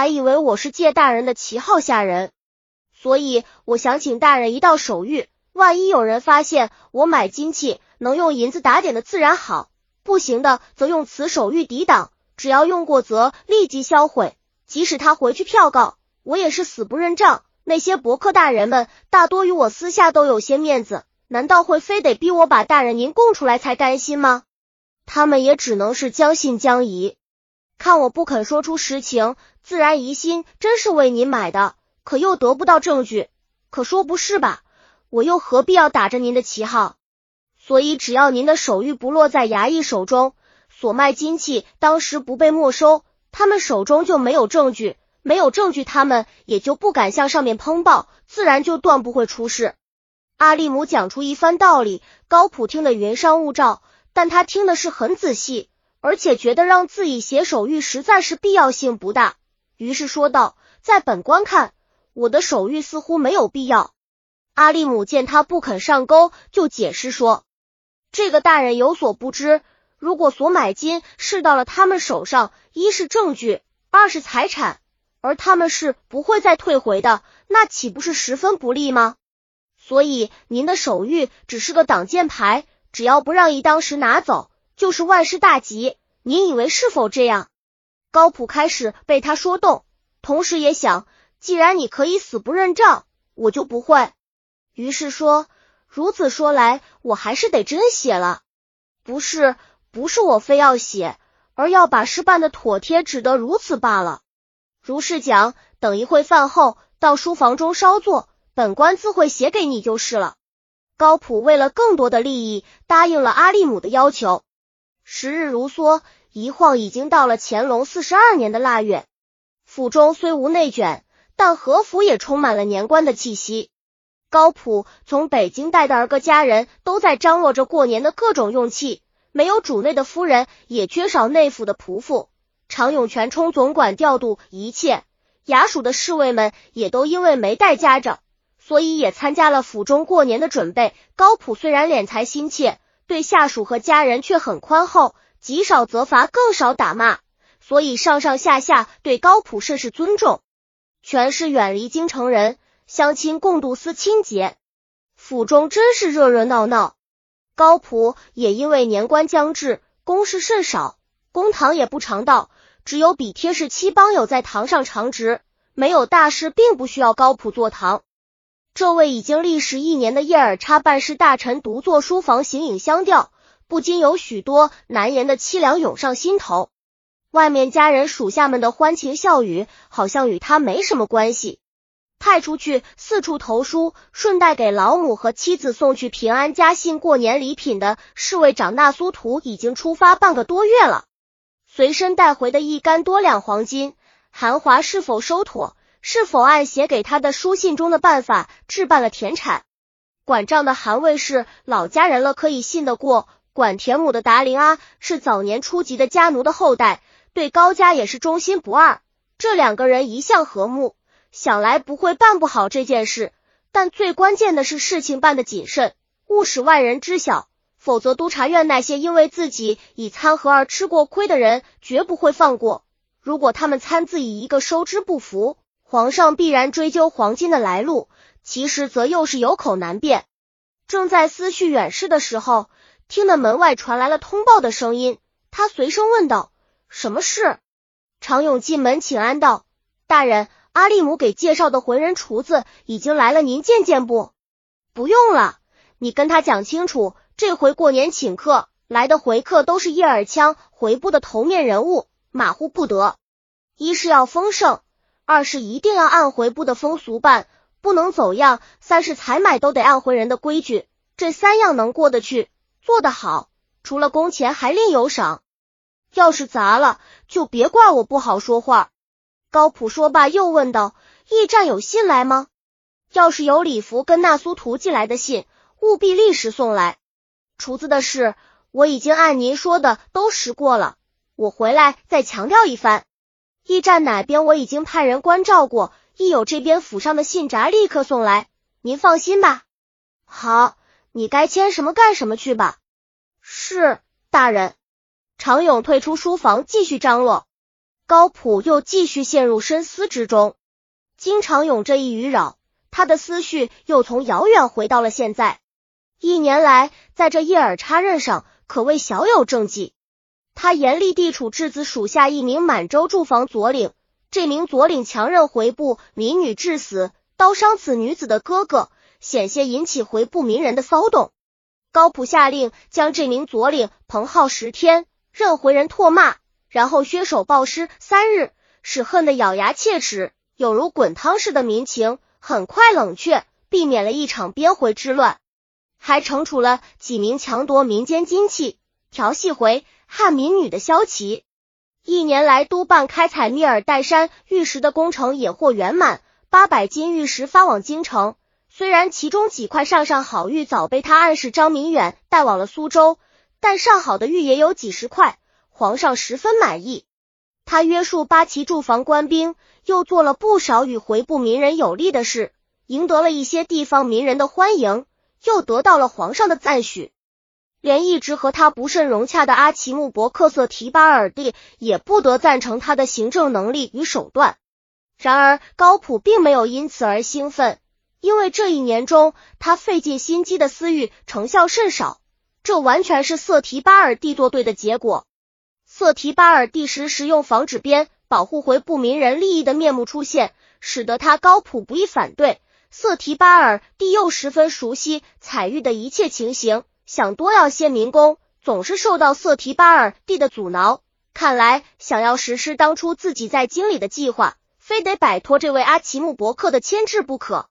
还以为我是借大人的旗号吓人，所以我想请大人一道手谕，万一有人发现我买金器能用银子打点的，自然好；不行的，则用此手谕抵挡。只要用过，则立即销毁。即使他回去票告，我也是死不认账。那些博客大人们大多与我私下都有些面子，难道会非得逼我把大人您供出来才甘心吗？他们也只能是将信将疑。看我不肯说出实情，自然疑心真是为您买的，可又得不到证据。可说不是吧？我又何必要打着您的旗号？所以只要您的手谕不落在衙役手中。所卖金器当时不被没收，他们手中就没有证据，没有证据，他们也就不敢向上面通报，自然就断不会出事。阿利姆讲出一番道理，高普听得云山雾罩，但他听的是很仔细，而且觉得让自己写手谕实在是必要性不大，于是说道：“在本官看，我的手谕似乎没有必要。”阿利姆见他不肯上钩，就解释说：“这个大人有所不知。”如果所买金是到了他们手上，一是证据，二是财产，而他们是不会再退回的，那岂不是十分不利吗？所以您的手谕只是个挡箭牌，只要不让一当时拿走，就是万事大吉。您以为是否这样？高普开始被他说动，同时也想，既然你可以死不认账，我就不会。于是说，如此说来，我还是得真写了，不是。不是我非要写，而要把事办的妥帖，只得如此罢了。如是讲，等一会饭后到书房中稍坐，本官自会写给你就是了。高普为了更多的利益，答应了阿利姆的要求。时日如梭，一晃已经到了乾隆四十二年的腊月。府中虽无内卷，但和府也充满了年关的气息。高普从北京带的儿个家人都在张罗着过年的各种用器。没有主内的夫人，也缺少内府的仆妇。常永全充总管调度一切，衙署的侍卫们也都因为没带家长，所以也参加了府中过年的准备。高普虽然敛财心切，对下属和家人却很宽厚，极少责罚，更少打骂，所以上上下下对高普甚是尊重。全是远离京城人，相亲共度思亲节，府中真是热热闹闹。高普也因为年关将至，公事甚少，公堂也不常到，只有比贴士七帮友在堂上常值，没有大事，并不需要高普坐堂。这位已经历时一年的叶尔差办事大臣独坐书房，形影相吊，不禁有许多难言的凄凉涌上心头。外面家人属下们的欢情笑语，好像与他没什么关系。派出去四处投书，顺带给老母和妻子送去平安家信、过年礼品的侍卫长纳苏图已经出发半个多月了，随身带回的一干多两黄金，韩华是否收妥？是否按写给他的书信中的办法置办了田产？管账的韩卫是老家人了，可以信得过；管田亩的达林阿是早年初级的家奴的后代，对高家也是忠心不二。这两个人一向和睦。想来不会办不好这件事，但最关键的是事情办得谨慎，勿使外人知晓，否则督察院那些因为自己以参合而吃过亏的人，绝不会放过。如果他们参自以一个收支不符，皇上必然追究黄金的来路，其实则又是有口难辩。正在思绪远视的时候，听得门外传来了通报的声音，他随声问道：“什么事？”常勇进门请安道：“大人。”阿利姆给介绍的浑人厨子已经来了，您见见不？不用了，你跟他讲清楚，这回过年请客来的回客都是叶尔羌回部的头面人物，马虎不得。一是要丰盛，二是一定要按回部的风俗办，不能走样。三是采买都得按回人的规矩，这三样能过得去，做得好，除了工钱还另有赏。要是砸了，就别怪我不好说话。高普说罢，又问道：“驿站有信来吗？要是有礼服跟那苏图寄来的信，务必立时送来。厨子的事，我已经按您说的都识过了。我回来再强调一番。驿站哪边我已经派人关照过，一有这边府上的信札，立刻送来。您放心吧。好，你该签什么干什么去吧。是，大人。常勇退出书房，继续张罗。高普又继续陷入深思之中。经常有这一语扰，他的思绪又从遥远回到了现在。一年来，在这叶尔插任上可谓小有政绩。他严厉地处质子属下一名满洲驻防左领，这名左领强韧回部民女致死，刀伤此女子的哥哥，险些引起回部民人的骚动。高普下令将这名左领彭浩十天，任回人唾骂，然后削手暴尸三日，使恨得咬牙切齿，有如滚汤似的民情很快冷却，避免了一场边回之乱。还惩处了几名强夺民间金器、调戏回汉民女的骁骑。一年来督办开采密尔代山玉石的工程也获圆满，八百斤玉石发往京城。虽然其中几块上上好玉早被他暗示张明远带往了苏州，但上好的玉也有几十块，皇上十分满意。他约束八旗驻防官兵，又做了不少与回部民人有利的事，赢得了一些地方民人的欢迎。又得到了皇上的赞许，连一直和他不甚融洽的阿奇木伯克瑟提巴尔蒂也不得赞成他的行政能力与手段。然而高普并没有因此而兴奋，因为这一年中他费尽心机的私欲成效甚少，这完全是瑟提巴尔蒂作对的结果。瑟提巴尔蒂时时用防止边保护回不民人利益的面目出现，使得他高普不易反对。瑟提巴尔蒂又十分熟悉采玉的一切情形，想多要些民工，总是受到瑟提巴尔蒂的阻挠。看来想要实施当初自己在京里的计划，非得摆脱这位阿奇木伯克的牵制不可。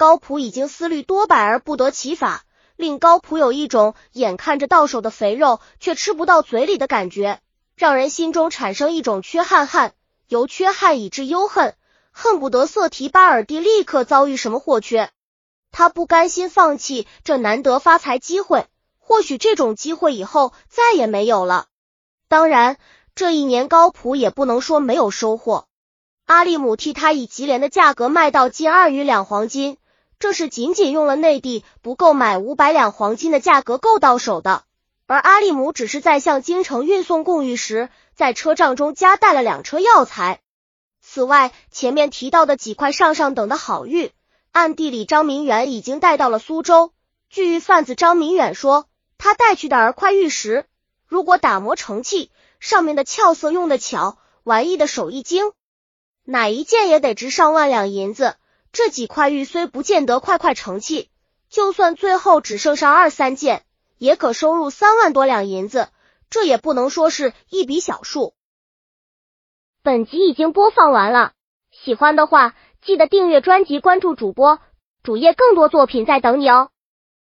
高普已经思虑多百而不得其法，令高普有一种眼看着到手的肥肉却吃不到嘴里的感觉，让人心中产生一种缺憾憾，由缺憾以致忧恨。恨不得瑟提巴尔蒂立刻遭遇什么祸缺，他不甘心放弃这难得发财机会，或许这种机会以后再也没有了。当然，这一年高普也不能说没有收获。阿利姆替他以吉连的价格卖到近二余两黄金，这是仅仅用了内地不够买五百两黄金的价格购到手的。而阿利姆只是在向京城运送贡玉时，在车帐中加带了两车药材。此外，前面提到的几块上上等的好玉，暗地里张明远已经带到了苏州。据玉贩子张明远说，他带去的儿块玉石，如果打磨成器，上面的俏色用的巧，玩意的手艺精，哪一件也得值上万两银子。这几块玉虽不见得块块成器，就算最后只剩上二三件，也可收入三万多两银子，这也不能说是一笔小数。本集已经播放完了，喜欢的话记得订阅专辑，关注主播主页，更多作品在等你哦。